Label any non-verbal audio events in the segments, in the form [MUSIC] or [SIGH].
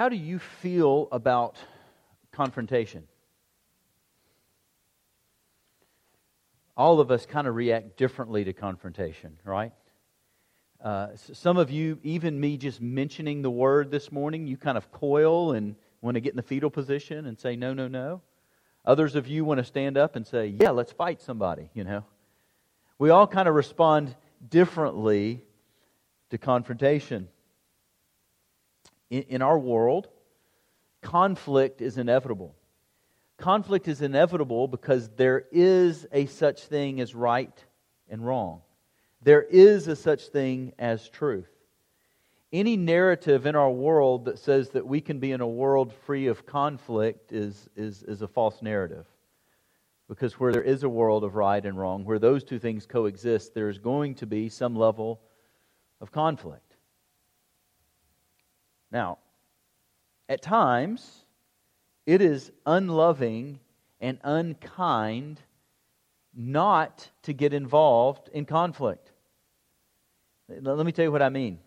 how do you feel about confrontation? All of us kind of react differently to confrontation, right? Uh, some of you, even me just mentioning the word this morning, you kind of coil and want to get in the fetal position and say, no, no, no. Others of you want to stand up and say, yeah, let's fight somebody, you know. We all kind of respond differently to confrontation. In, in our world, conflict is inevitable. Conflict is inevitable because there is a such thing as right and wrong. There is a such thing as truth. Any narrative in our world that says that we can be in a world free of conflict is, is, is a false narrative. Because where there is a world of right and wrong, where those two things coexist, there is going to be some level of conflict. Now, at times, it is unloving and unkind not to get involved in conflict. Let me tell you what I mean.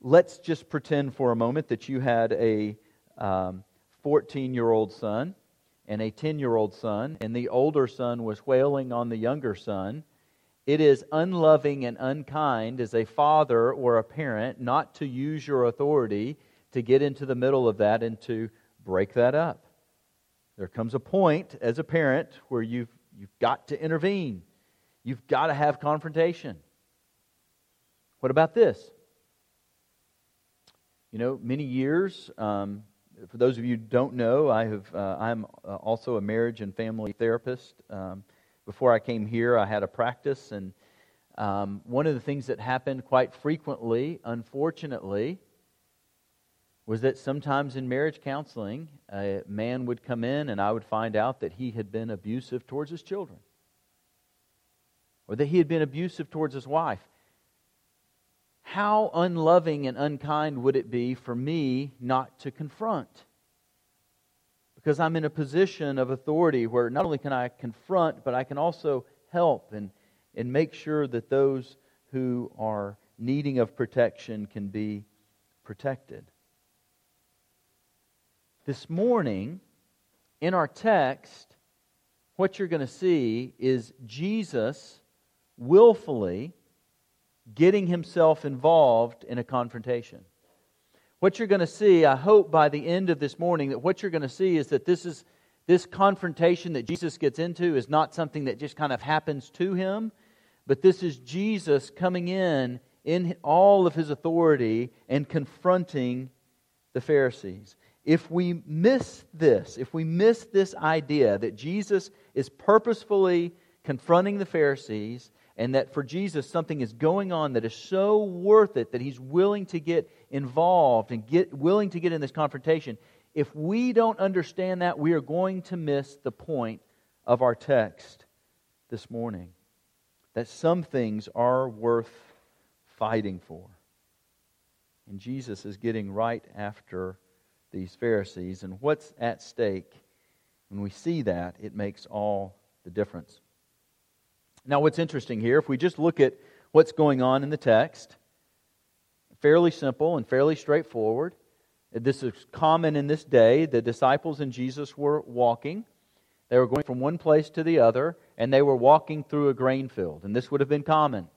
Let's just pretend for a moment that you had a 14 um, year old son and a 10 year old son, and the older son was wailing on the younger son. It is unloving and unkind as a father or a parent not to use your authority to get into the middle of that and to break that up. There comes a point as a parent where you've, you've got to intervene, you've got to have confrontation. What about this? You know, many years, um, for those of you who don't know, I have, uh, I'm uh, also a marriage and family therapist. Um, before I came here, I had a practice, and um, one of the things that happened quite frequently, unfortunately, was that sometimes in marriage counseling, a man would come in and I would find out that he had been abusive towards his children, or that he had been abusive towards his wife how unloving and unkind would it be for me not to confront? Because I'm in a position of authority where not only can I confront, but I can also help and, and make sure that those who are needing of protection can be protected. This morning, in our text, what you're going to see is Jesus willfully getting himself involved in a confrontation. What you're going to see, I hope by the end of this morning, that what you're going to see is that this is this confrontation that Jesus gets into is not something that just kind of happens to him, but this is Jesus coming in in all of his authority and confronting the Pharisees. If we miss this, if we miss this idea that Jesus is purposefully confronting the Pharisees and that for Jesus something is going on that is so worth it that he's willing to get involved and get willing to get in this confrontation. If we don't understand that, we are going to miss the point of our text this morning. That some things are worth fighting for. And Jesus is getting right after these Pharisees. And what's at stake? When we see that, it makes all the difference. Now, what's interesting here, if we just look at what's going on in the text, fairly simple and fairly straightforward. This is common in this day. The disciples and Jesus were walking. They were going from one place to the other, and they were walking through a grain field. And this would have been common.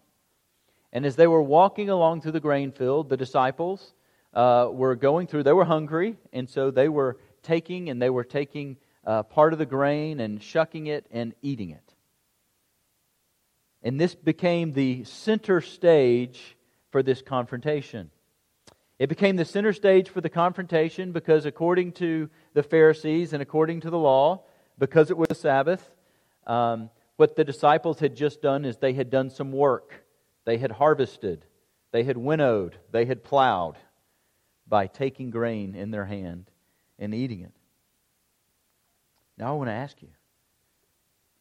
And as they were walking along through the grain field, the disciples uh, were going through, they were hungry, and so they were taking and they were taking uh, part of the grain and shucking it and eating it. And this became the center stage for this confrontation. It became the center stage for the confrontation because, according to the Pharisees and according to the law, because it was the Sabbath, um, what the disciples had just done is they had done some work. They had harvested, they had winnowed, they had plowed by taking grain in their hand and eating it. Now, I want to ask you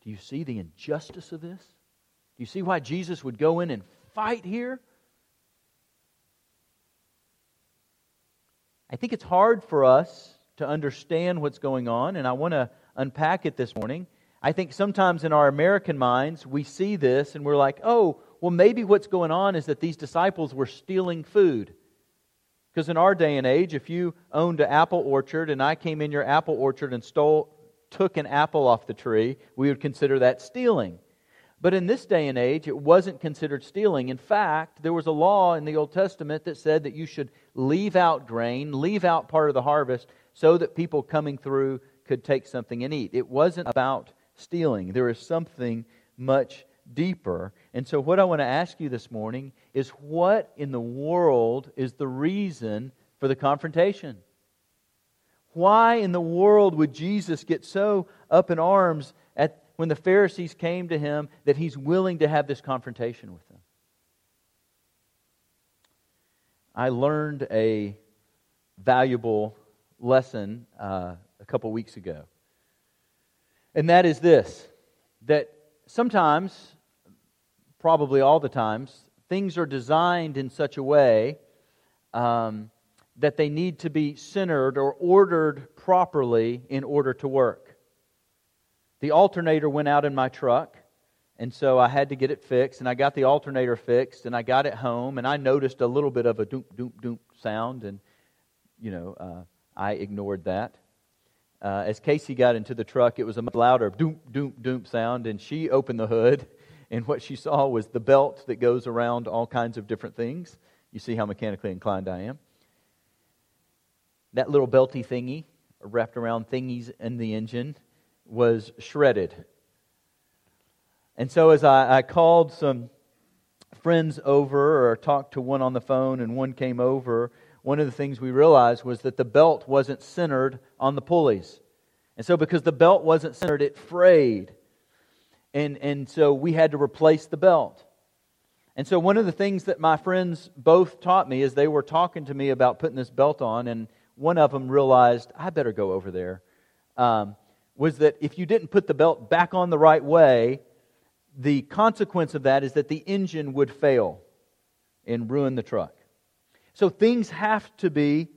do you see the injustice of this? Do you see why Jesus would go in and fight here? I think it's hard for us to understand what's going on, and I want to unpack it this morning. I think sometimes in our American minds, we see this and we're like, oh, well, maybe what's going on is that these disciples were stealing food. Because in our day and age, if you owned an apple orchard and I came in your apple orchard and stole, took an apple off the tree, we would consider that stealing. But in this day and age, it wasn't considered stealing. In fact, there was a law in the Old Testament that said that you should leave out grain, leave out part of the harvest, so that people coming through could take something and eat. It wasn't about stealing, there is something much deeper. And so, what I want to ask you this morning is what in the world is the reason for the confrontation? Why in the world would Jesus get so up in arms when the Pharisees came to him that he's willing to have this confrontation with them. I learned a valuable lesson uh, a couple weeks ago. And that is this that sometimes, probably all the times, things are designed in such a way um, that they need to be centered or ordered properly in order to work the alternator went out in my truck, and so I had to get it fixed. And I got the alternator fixed, and I got it home, and I noticed a little bit of a doom, doom, doom sound, and, you know, uh, I ignored that. Uh, as Casey got into the truck, it was a much louder doom, doom, doom sound, and she opened the hood, [LAUGHS] and what she saw was the belt that goes around all kinds of different things. You see how mechanically inclined I am. That little belty thingy wrapped around thingies in the engine was shredded. And so, as I, I, called some friends over or talked to one on the phone and one came over, one of the things we realized was that the belt wasn't centered on the pulleys. And so, because the belt wasn't centered, it frayed. And, and so, we had to replace the belt. And so, one of the things that my friends both taught me is they were talking to me about putting this belt on, and one of them realized, I better go over there. Um, was that if you didn't put the belt back on the right way, the consequence of that is that the engine would fail and ruin the truck. So things have to be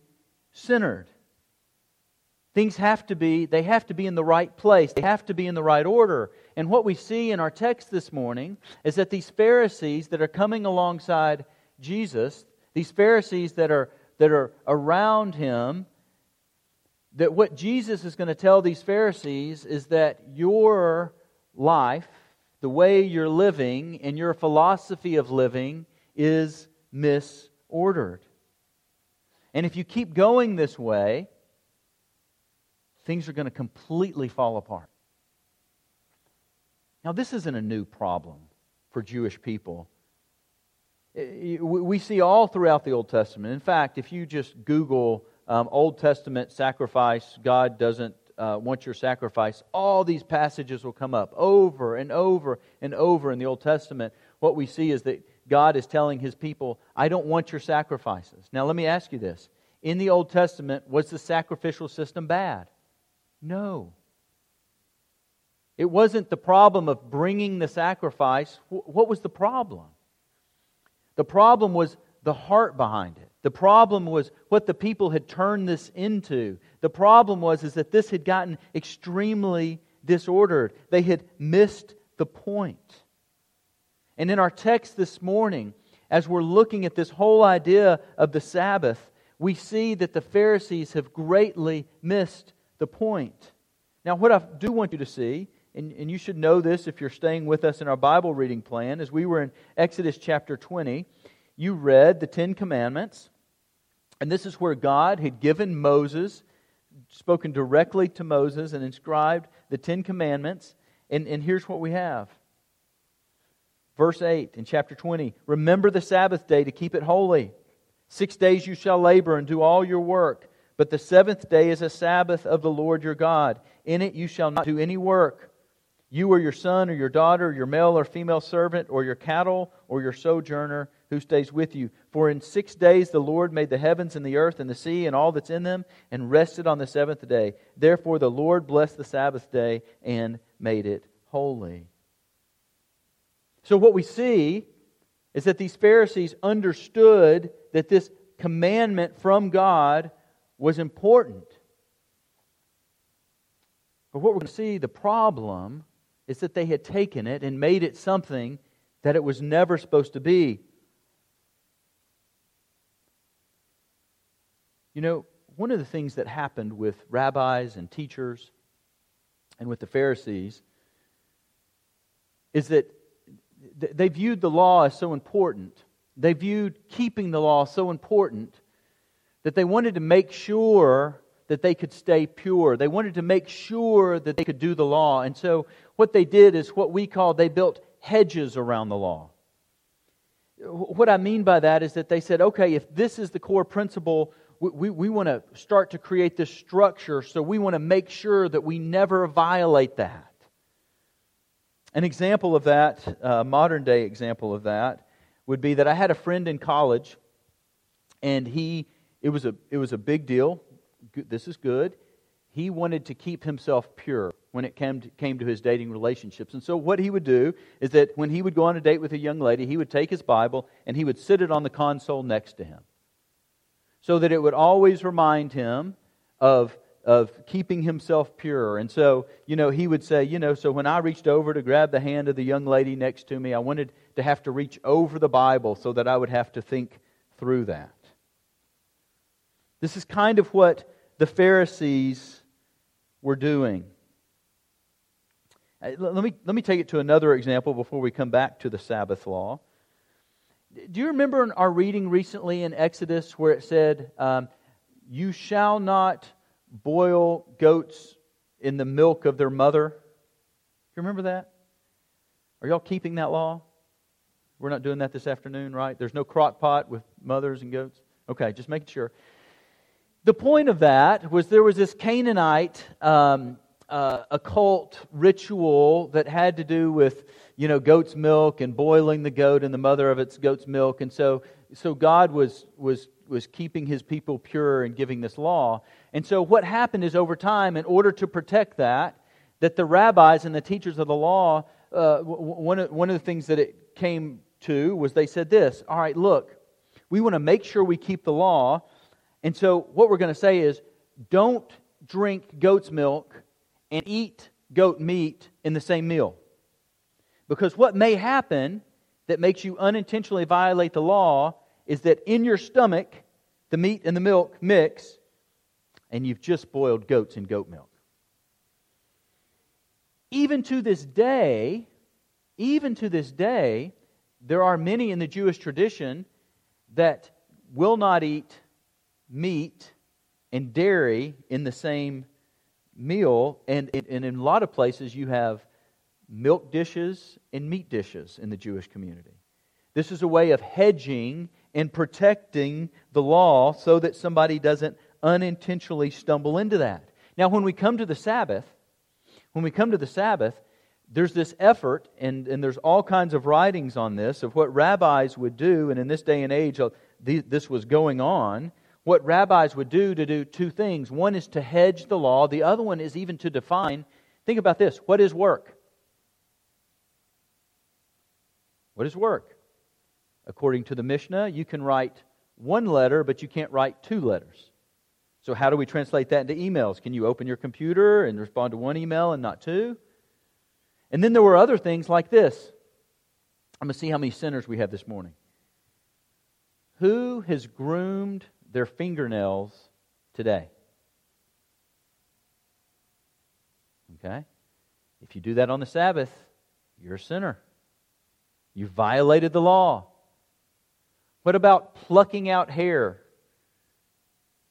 centered. Things have to be, they have to be in the right place. They have to be in the right order. And what we see in our text this morning is that these Pharisees that are coming alongside Jesus, these Pharisees that are, that are around him, that what Jesus is going to tell these Pharisees is that your life, the way you're living, and your philosophy of living is misordered. And if you keep going this way, things are going to completely fall apart. Now, this isn't a new problem for Jewish people. We see all throughout the Old Testament. In fact, if you just Google um, Old Testament sacrifice, God doesn't uh, want your sacrifice. All these passages will come up over and over and over in the Old Testament. What we see is that God is telling his people, I don't want your sacrifices. Now, let me ask you this. In the Old Testament, was the sacrificial system bad? No. It wasn't the problem of bringing the sacrifice. What was the problem? The problem was the heart behind it. The problem was what the people had turned this into. The problem was is that this had gotten extremely disordered. They had missed the point. And in our text this morning, as we're looking at this whole idea of the Sabbath, we see that the Pharisees have greatly missed the point. Now, what I do want you to see, and, and you should know this if you're staying with us in our Bible reading plan, as we were in Exodus chapter 20, you read the Ten Commandments, and this is where God had given Moses, spoken directly to Moses, and inscribed the Ten Commandments. And, and here's what we have. Verse 8 in chapter 20 Remember the Sabbath day to keep it holy. Six days you shall labor and do all your work, but the seventh day is a Sabbath of the Lord your God. In it you shall not do any work. You or your son or your daughter, your male or female servant, or your cattle, or your sojourner who stays with you. For in six days the Lord made the heavens and the earth and the sea and all that's in them, and rested on the seventh day. Therefore the Lord blessed the Sabbath day and made it holy. So what we see is that these Pharisees understood that this commandment from God was important. But what we're going to see, the problem is that they had taken it and made it something that it was never supposed to be. You know, one of the things that happened with rabbis and teachers and with the Pharisees is that they viewed the law as so important. They viewed keeping the law so important that they wanted to make sure that they could stay pure. They wanted to make sure that they could do the law. And so what they did is what we call they built hedges around the law. What I mean by that is that they said, okay, if this is the core principle, we, we, we want to start to create this structure, so we want to make sure that we never violate that. An example of that, a modern day example of that, would be that I had a friend in college, and he, it was a, it was a big deal. This is good. He wanted to keep himself pure when it came to, came to his dating relationships. And so, what he would do is that when he would go on a date with a young lady, he would take his Bible and he would sit it on the console next to him so that it would always remind him of, of keeping himself pure. And so, you know, he would say, you know, so when I reached over to grab the hand of the young lady next to me, I wanted to have to reach over the Bible so that I would have to think through that. This is kind of what the Pharisees were doing. Uh, let me, let me take it to another example before we come back to the Sabbath law. Do you remember in our reading recently in Exodus where it said, um, You shall not boil goats in the milk of their mother? Do you remember that? Are y'all keeping that law? We're not doing that this afternoon, right? There's no crock pot with mothers and goats? Okay, just making sure. The point of that was there was this Canaanite um, uh, occult ritual that had to do with you know goat's milk and boiling the goat and the mother of its goat's milk. And so so god was was was keeping his people pure and giving this law. And so what happened is over time in order to protect that that the rabbis and the teachers of the law uh, one, one of the things that it came to was they said this all right look we want to make sure we keep the law and so what we're going to say is don't drink goat's milk and eat goat meat in the same meal. Because what may happen that makes you unintentionally violate the law is that in your stomach, the meat and the milk mix, and you've just boiled goats in goat milk. Even to this day, even to this day, there are many in the Jewish tradition that will not eat meat and dairy in the same meal, and, and in a lot of places you have milk dishes and meat dishes in the Jewish community. This is a way of hedging and protecting the law so that somebody doesn't unintentionally stumble into that. Now, when we come to the Sabbath, when we come to the Sabbath, there's this effort, and, and there's all kinds of writings on this of what rabbis would do, and in this day and age, uh, this was going on what rabbis would do to do two things. One is to hedge the law, the other one is even to define. Think about this what is work? What is work? According to the Mishnah, you can write one letter, but you can't write two letters. So, how do we translate that into emails? Can you open your computer and respond to one email and not two? And then there were other things like this. I'm going to see how many sinners we have this morning. Who has groomed their fingernails today. Okay? If you do that on the Sabbath, you're a sinner. You violated the law. What about plucking out hair?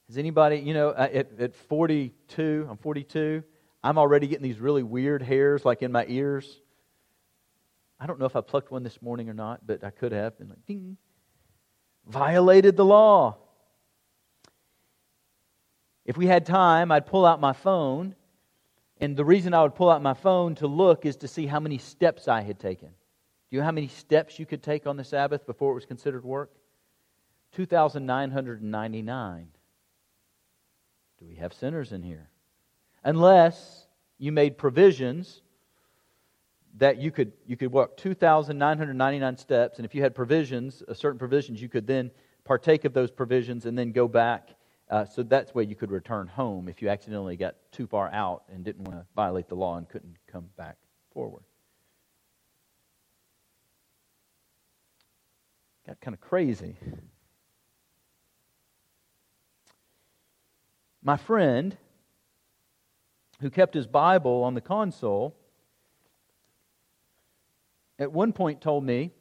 Has anybody, you know, uh, at, at 42, I'm 42, I'm already getting these really weird hairs like in my ears. I don't know if I plucked one this morning or not, but I could have. Been like, ding. Violated the law. If we had time, I'd pull out my phone. And the reason I would pull out my phone to look is to see how many steps I had taken. Do you know how many steps you could take on the Sabbath before it was considered work? 2,999. Do we have sinners in here? Unless you made provisions that you could you could walk 2,999 steps, and if you had provisions, certain provisions, you could then partake of those provisions and then go back uh, so that's where you could return home if you accidentally got too far out and didn't want to violate the law and couldn't come back forward. Got kind of crazy. My friend, who kept his Bible on the console, at one point told me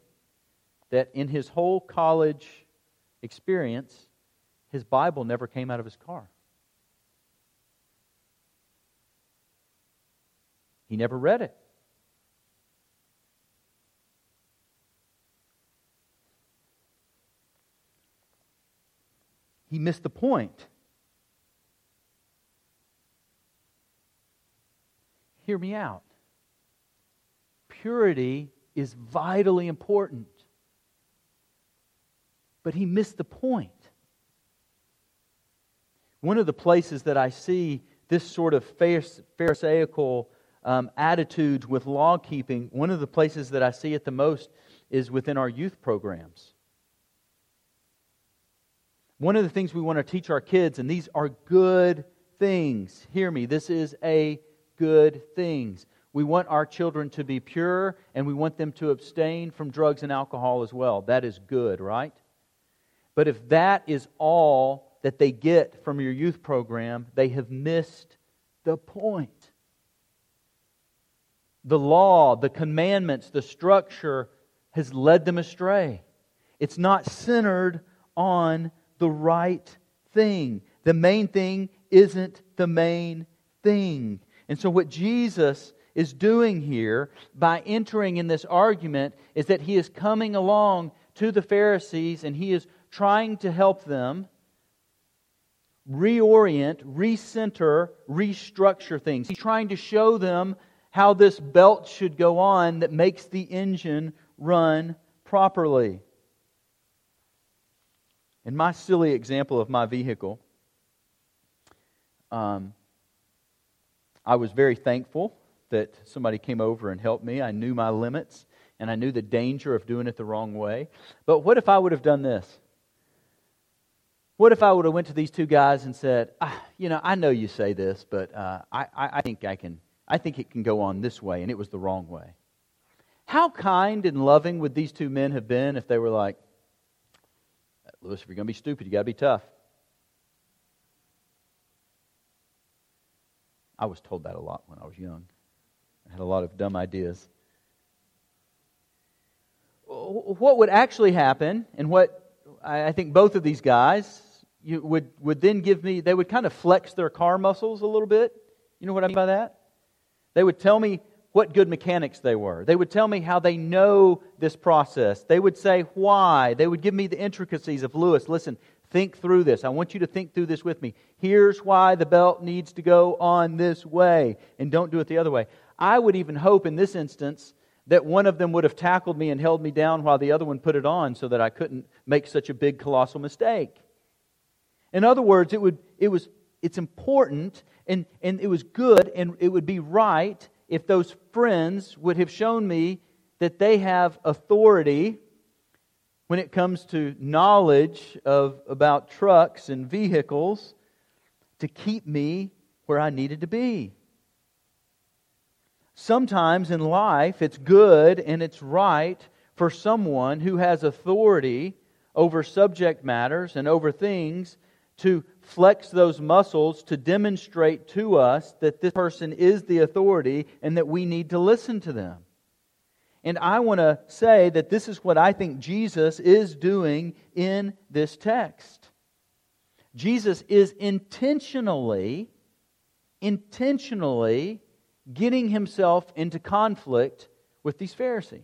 that in his whole college experience, his Bible never came out of his car. He never read it. He missed the point. Hear me out. Purity is vitally important. But he missed the point. One of the places that I see this sort of Pharisaical um, attitudes with law keeping, one of the places that I see it the most is within our youth programs. One of the things we want to teach our kids, and these are good things. Hear me, this is a good things. We want our children to be pure and we want them to abstain from drugs and alcohol as well. That is good, right? But if that is all that they get from your youth program, they have missed the point. The law, the commandments, the structure has led them astray. It's not centered on the right thing. The main thing isn't the main thing. And so, what Jesus is doing here by entering in this argument is that he is coming along to the Pharisees and he is trying to help them reorient, recenter, restructure things. He's trying to show them how this belt should go on that makes the engine run properly. In my silly example of my vehicle, um, I was very thankful that somebody came over and helped me. I knew my limits and I knew the danger of doing it the wrong way. But what if I would have done this? What if I would have went to these two guys and said, ah, "You know, I know you say this, but uh, I, I think I can. I think it can go on this way," and it was the wrong way. How kind and loving would these two men have been if they were like, Lewis, if you're going to be stupid, you got to be tough. I was told that a lot when I was young. I had a lot of dumb ideas. What would actually happen, and what I think both of these guys would, would then give me, they would kind of flex their car muscles a little bit. You know what I mean by that? They would tell me what good mechanics they were. They would tell me how they know this process. They would say why. They would give me the intricacies of Lewis. Listen, think through this. I want you to think through this with me. Here's why the belt needs to go on this way, and don't do it the other way. I would even hope in this instance that one of them would have tackled me and held me down while the other one put it on so that I couldn't make such a big colossal mistake. In other words, it, would, it was, it's important and, and it was good and it would be right if those friends would have shown me that they have authority when it comes to knowledge of, about trucks and vehicles to keep me where I needed to be. Sometimes in life, it's good and it's right for someone who has authority over subject matters and over things to flex those muscles to demonstrate to us that this person is the authority and that we need to listen to them. And I want to say that this is what I think Jesus is doing in this text. Jesus is intentionally, intentionally getting himself into conflict with these Pharisees.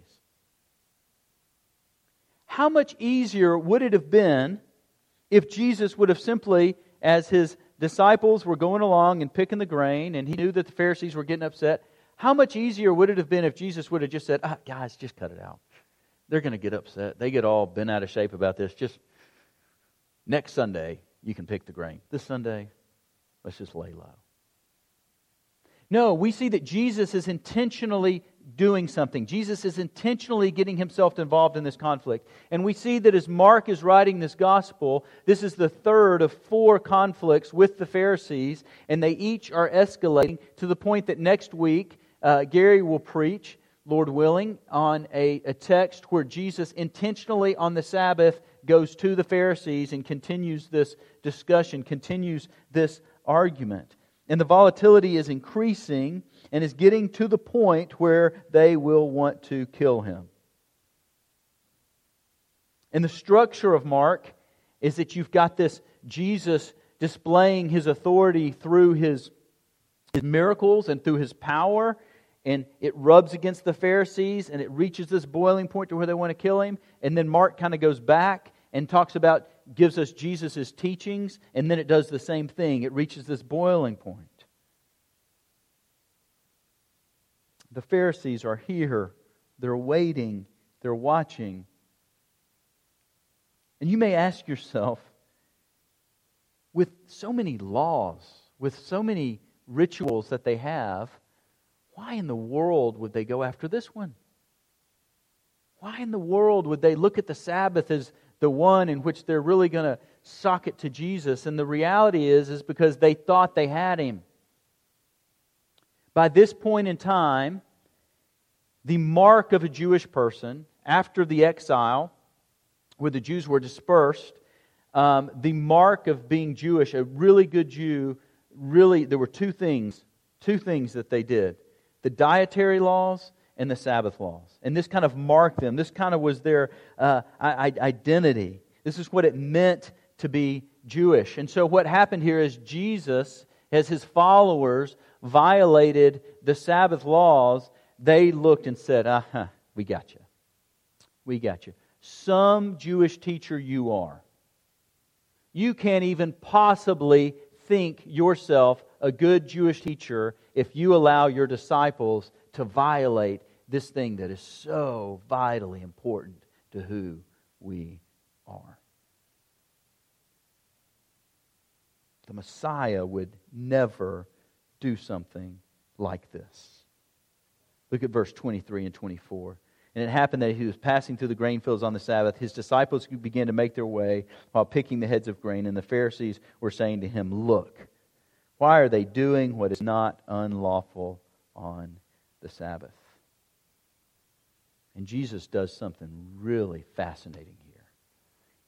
How much easier would it have been if Jesus would have simply, as his disciples were going along and picking the grain, and he knew that the Pharisees were getting upset, how much easier would it have been if Jesus would have just said, ah, guys, just cut it out? They're going to get upset. They get all bent out of shape about this. Just next Sunday, you can pick the grain. This Sunday, let's just lay low. No, we see that Jesus is intentionally doing something. Jesus is intentionally getting himself involved in this conflict. And we see that as Mark is writing this gospel, this is the third of four conflicts with the Pharisees, and they each are escalating to the point that next week uh, Gary will preach, Lord willing, on a, a text where Jesus intentionally on the Sabbath goes to the Pharisees and continues this discussion, continues this argument. And the volatility is increasing and is getting to the point where they will want to kill him. And the structure of Mark is that you've got this Jesus displaying his authority through his, his miracles and through his power. And it rubs against the Pharisees and it reaches this boiling point to where they want to kill him. And then Mark kind of goes back and talks about, gives us Jesus' teachings, and then it does the same thing. It reaches this boiling point. The Pharisees are here, they're waiting, they're watching. And you may ask yourself, with so many laws, with so many rituals that they have, why in the world would they go after this one? Why in the world would they look at the Sabbath as the one in which they're really going to sock it to Jesus? And the reality is, is because they thought they had him. By this point in time, the mark of a Jewish person after the exile, where the Jews were dispersed, um, the mark of being Jewish, a really good Jew, really, there were two things, two things that they did the dietary laws and the Sabbath laws. And this kind of marked them. This kind of was their uh, identity. This is what it meant to be Jewish. And so what happened here is Jesus, as his followers, violated the Sabbath laws. They looked and said, uh huh, we got you. We got you. Some Jewish teacher you are. You can't even possibly think yourself a good Jewish teacher if you allow your disciples to violate this thing that is so vitally important to who we are. The Messiah would never do something like this. Look at verse 23 and 24. And it happened that he was passing through the grain fields on the Sabbath. His disciples began to make their way while picking the heads of grain, and the Pharisees were saying to him, Look, why are they doing what is not unlawful on the Sabbath? And Jesus does something really fascinating here.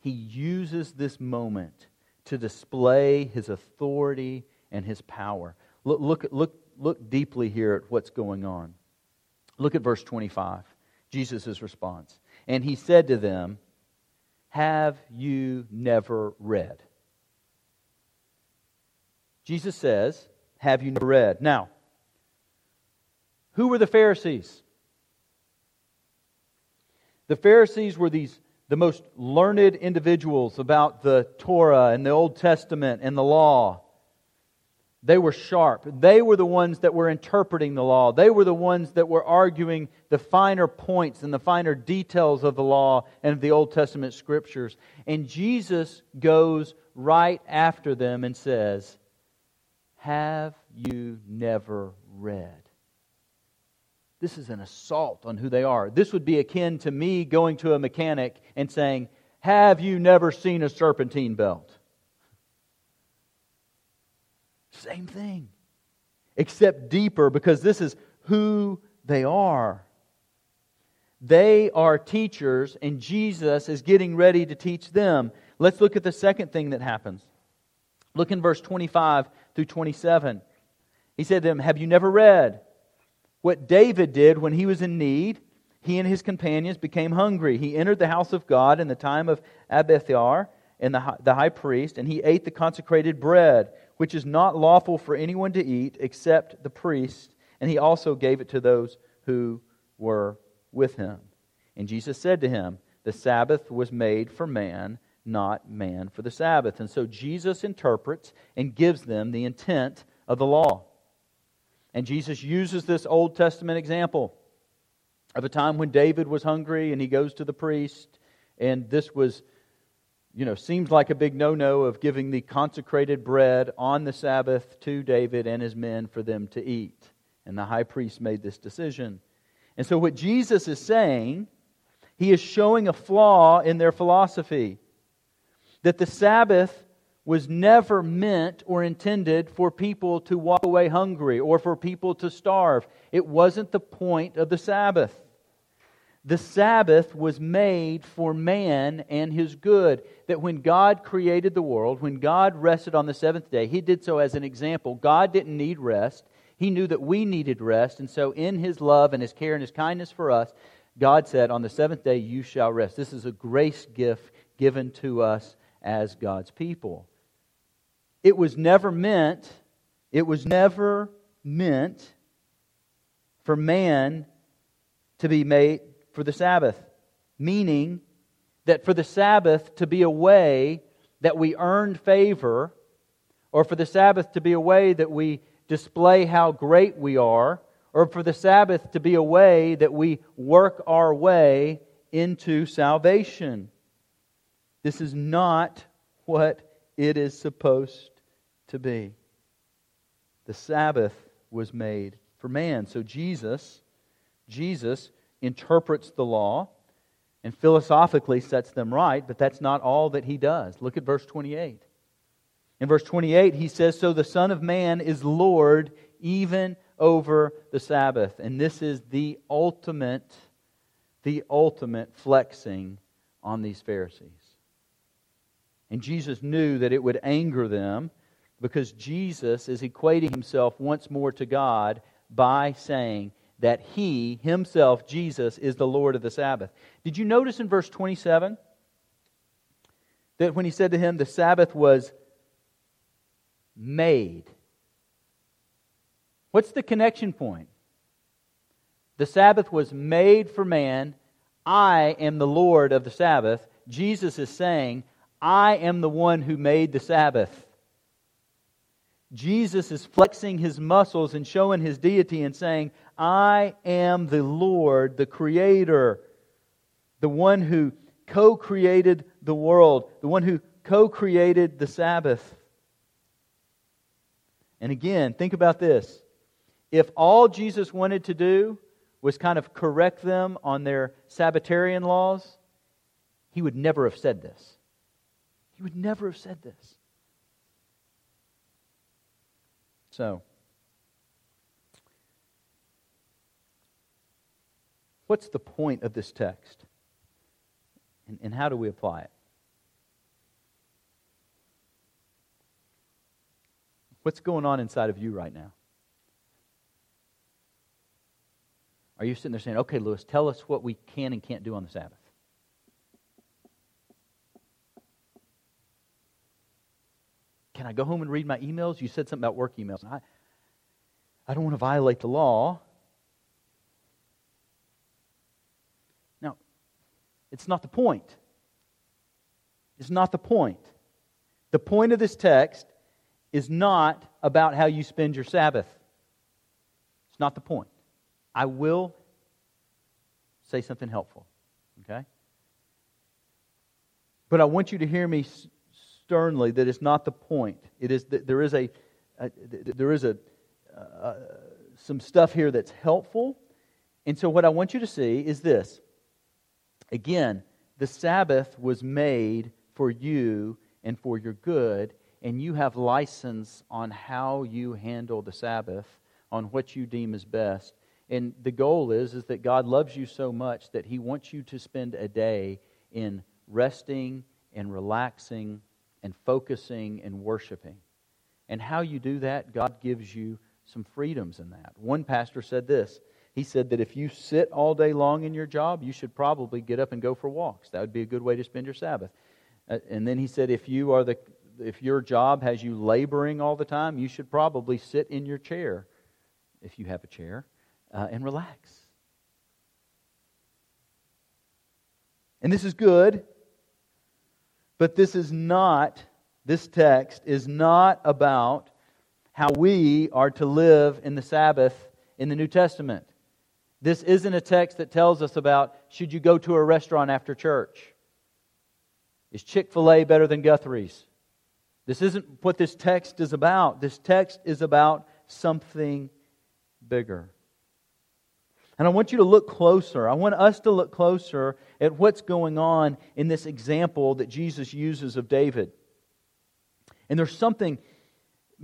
He uses this moment to display his authority and his power. Look, look, look, look deeply here at what's going on. Look at verse 25. Jesus' response. And he said to them, Have you never read? Jesus says, Have you never read? Now, who were the Pharisees? The Pharisees were these the most learned individuals about the Torah and the Old Testament and the law. They were sharp. They were the ones that were interpreting the law. They were the ones that were arguing the finer points and the finer details of the law and of the Old Testament scriptures. And Jesus goes right after them and says, Have you never read? This is an assault on who they are. This would be akin to me going to a mechanic and saying, Have you never seen a serpentine belt? Same thing, except deeper because this is who they are. They are teachers, and Jesus is getting ready to teach them. Let's look at the second thing that happens. Look in verse 25 through 27. He said to them, Have you never read what David did when he was in need? He and his companions became hungry. He entered the house of God in the time of Abiathar and the, the high priest, and he ate the consecrated bread which is not lawful for anyone to eat except the priest, and he also gave it to those who were with him. And Jesus said to him, The Sabbath was made for man, not man for the Sabbath. And so Jesus interprets and gives them the intent of the law. And Jesus uses this Old Testament example of a time when David was hungry and he goes to the priest, and this was you know, seems like a big no no of giving the consecrated bread on the Sabbath to David and his men for them to eat. And the high priest made this decision. And so, what Jesus is saying, he is showing a flaw in their philosophy that the Sabbath was never meant or intended for people to walk away hungry or for people to starve. It wasn't the point of the Sabbath. The Sabbath was made for man and his good. That when God created the world, when God rested on the seventh day, he did so as an example. God didn't need rest. He knew that we needed rest. And so, in his love and his care and his kindness for us, God said, On the seventh day you shall rest. This is a grace gift given to us as God's people. It was never meant, it was never meant for man to be made for the Sabbath, meaning that for the Sabbath to be a way that we earned favor, or for the Sabbath to be a way that we display how great we are, or for the Sabbath to be a way that we work our way into salvation. This is not what it is supposed to be. The Sabbath was made for man. So Jesus, Jesus interprets the law and philosophically sets them right, but that's not all that he does. Look at verse 28. In verse 28, he says, So the Son of Man is Lord even over the Sabbath. And this is the ultimate, the ultimate flexing on these Pharisees. And Jesus knew that it would anger them because Jesus is equating himself once more to God by saying that he, himself, Jesus, is the Lord of the Sabbath. Did you notice in verse 27 that when he said to him, the Sabbath was made? What's the connection point? The Sabbath was made for man. I am the Lord of the Sabbath. Jesus is saying, I am the one who made the Sabbath. Jesus is flexing his muscles and showing his deity and saying, I am the Lord, the Creator, the one who co created the world, the one who co created the Sabbath. And again, think about this. If all Jesus wanted to do was kind of correct them on their Sabbatarian laws, he would never have said this. He would never have said this. So, what's the point of this text? And, and how do we apply it? What's going on inside of you right now? Are you sitting there saying, okay, Lewis, tell us what we can and can't do on the Sabbath? Can I go home and read my emails? You said something about work emails. I, I don't want to violate the law. Now, it's not the point. It's not the point. The point of this text is not about how you spend your Sabbath. It's not the point. I will say something helpful, okay? But I want you to hear me sternly that it's not the point. It is that there is a, a there is a uh, some stuff here that's helpful. And so what I want you to see is this. Again, the Sabbath was made for you and for your good, and you have license on how you handle the Sabbath, on what you deem is best. And the goal is, is that God loves you so much that He wants you to spend a day in resting and relaxing and focusing and worshiping. And how you do that, God gives you some freedoms in that. One pastor said this. He said that if you sit all day long in your job, you should probably get up and go for walks. That would be a good way to spend your Sabbath. Uh, and then he said if you are the if your job has you laboring all the time, you should probably sit in your chair if you have a chair uh, and relax. And this is good but this is not, this text is not about how we are to live in the Sabbath in the New Testament. This isn't a text that tells us about should you go to a restaurant after church? Is Chick fil A better than Guthrie's? This isn't what this text is about. This text is about something bigger. And I want you to look closer. I want us to look closer at what's going on in this example that Jesus uses of David. And there's something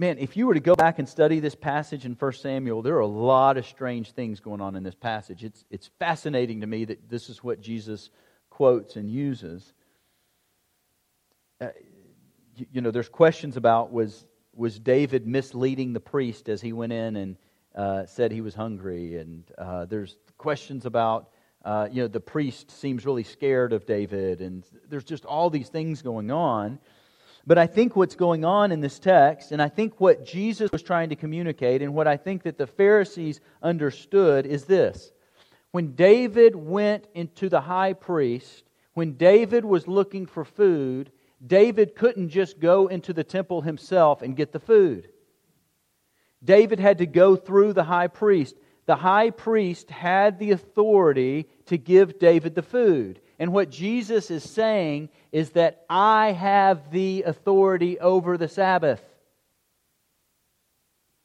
man, if you were to go back and study this passage in 1 Samuel, there are a lot of strange things going on in this passage. It's, it's fascinating to me that this is what Jesus quotes and uses. Uh, you, you, know, there's questions about was, was David misleading the priest as he went in and uh, said he was hungry? And uh, there's questions about, uh, you know, the priest seems really scared of David. And there's just all these things going on. But I think what's going on in this text, and I think what Jesus was trying to communicate, and what I think that the Pharisees understood is this. When David went into the high priest, when David was looking for food, David couldn't just go into the temple himself and get the food. David had to go through the high priest. The high priest had the authority to give David the food. And what Jesus is saying is that I have the authority over the Sabbath.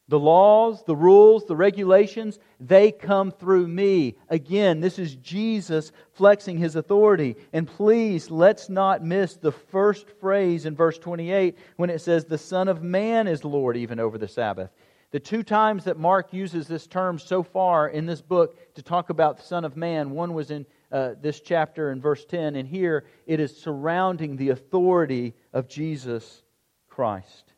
The laws, the rules, the regulations, they come through me. Again, this is Jesus flexing his authority. And please, let's not miss the first phrase in verse 28 when it says, The Son of Man is Lord even over the Sabbath. The two times that Mark uses this term so far in this book to talk about the Son of Man, one was in uh, this chapter in verse 10, and here it is surrounding the authority of Jesus Christ.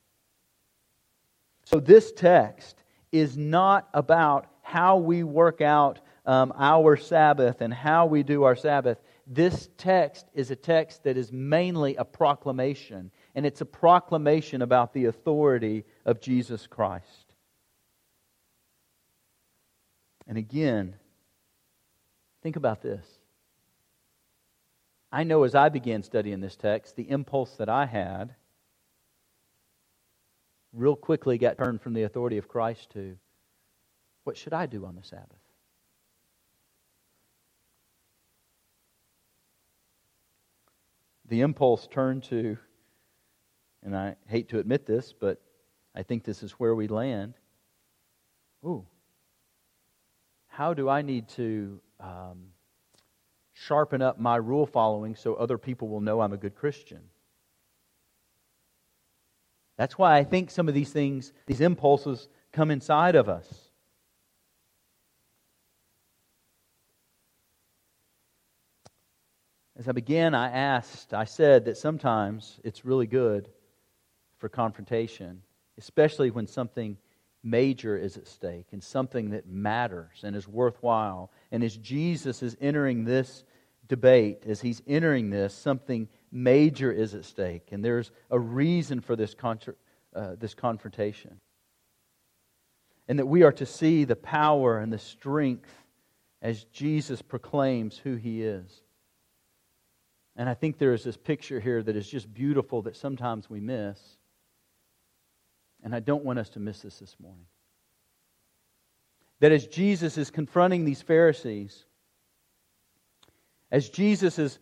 So this text is not about how we work out um, our Sabbath and how we do our Sabbath. This text is a text that is mainly a proclamation, and it's a proclamation about the authority of Jesus Christ. And again, think about this. I know as I began studying this text, the impulse that I had real quickly got turned from the authority of Christ to what should I do on the Sabbath? The impulse turned to, and I hate to admit this, but I think this is where we land. Ooh, how do I need to um, sharpen up my rule following so other people will know I'm a good Christian. That's why I think some of these things, these impulses, come inside of us. As I began, I asked, I said that sometimes it's really good for confrontation, especially when something major is at stake and something that matters and is worthwhile. And as Jesus is entering this debate, as he's entering this, something major is at stake. And there's a reason for this, contra- uh, this confrontation. And that we are to see the power and the strength as Jesus proclaims who he is. And I think there is this picture here that is just beautiful that sometimes we miss. And I don't want us to miss this this morning. That as Jesus is confronting these Pharisees, as Jesus is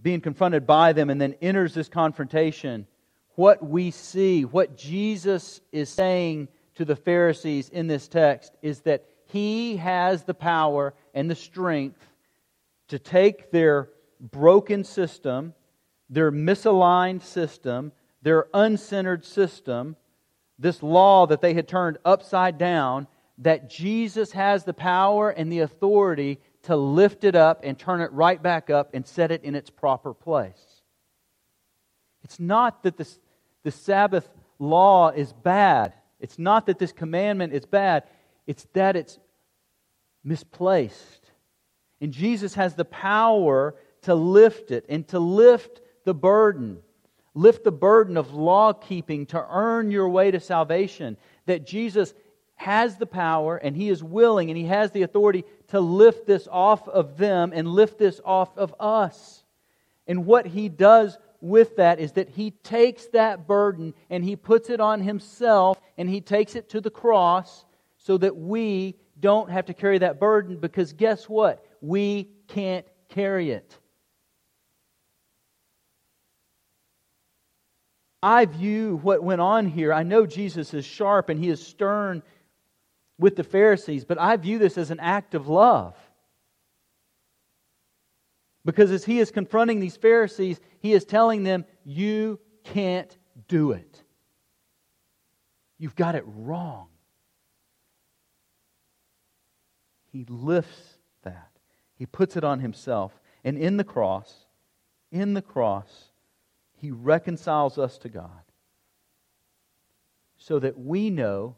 being confronted by them and then enters this confrontation, what we see, what Jesus is saying to the Pharisees in this text is that he has the power and the strength to take their broken system, their misaligned system, their uncentered system, this law that they had turned upside down, that Jesus has the power and the authority to lift it up and turn it right back up and set it in its proper place. It's not that this, the Sabbath law is bad. It's not that this commandment is bad. It's that it's misplaced. And Jesus has the power to lift it and to lift the burden. Lift the burden of law keeping to earn your way to salvation. That Jesus has the power and he is willing and he has the authority to lift this off of them and lift this off of us. And what he does with that is that he takes that burden and he puts it on himself and he takes it to the cross so that we don't have to carry that burden because guess what? We can't carry it. I view what went on here. I know Jesus is sharp and he is stern with the Pharisees, but I view this as an act of love. Because as he is confronting these Pharisees, he is telling them, You can't do it. You've got it wrong. He lifts that, He puts it on Himself. And in the cross, in the cross, He reconciles us to God so that we know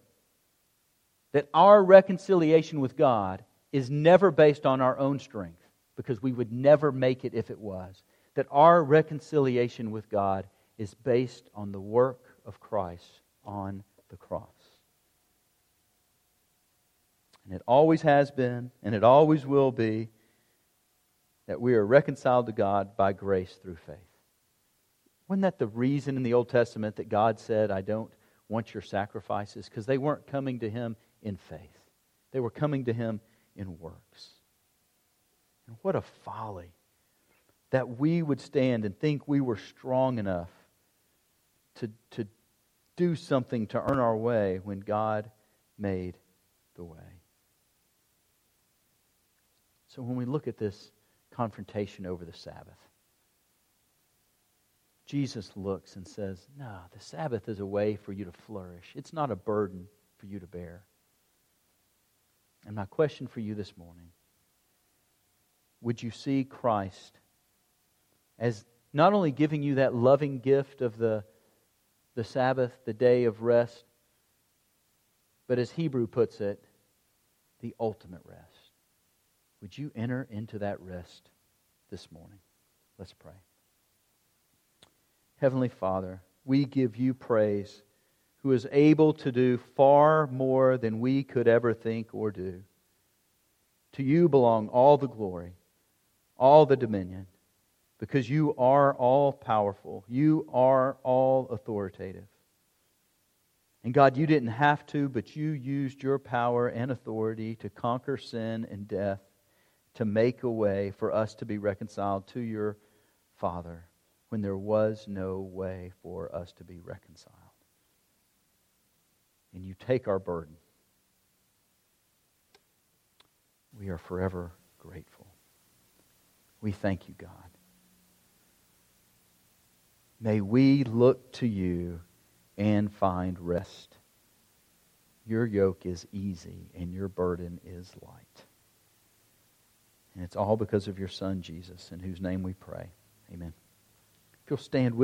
that our reconciliation with God is never based on our own strength, because we would never make it if it was. That our reconciliation with God is based on the work of Christ on the cross. And it always has been, and it always will be, that we are reconciled to God by grace through faith. Wasn't that the reason in the Old Testament that God said, I don't want your sacrifices? Because they weren't coming to Him in faith, they were coming to Him in works. And what a folly that we would stand and think we were strong enough to, to do something to earn our way when God made the way. So when we look at this confrontation over the Sabbath, Jesus looks and says, No, the Sabbath is a way for you to flourish. It's not a burden for you to bear. And my question for you this morning would you see Christ as not only giving you that loving gift of the, the Sabbath, the day of rest, but as Hebrew puts it, the ultimate rest? Would you enter into that rest this morning? Let's pray. Heavenly Father, we give you praise, who is able to do far more than we could ever think or do. To you belong all the glory, all the dominion, because you are all powerful. You are all authoritative. And God, you didn't have to, but you used your power and authority to conquer sin and death to make a way for us to be reconciled to your Father when there was no way for us to be reconciled. And you take our burden. We are forever grateful. We thank you, God. May we look to you and find rest. Your yoke is easy and your burden is light. And it's all because of your Son, Jesus, in whose name we pray. Amen. If you'll stand with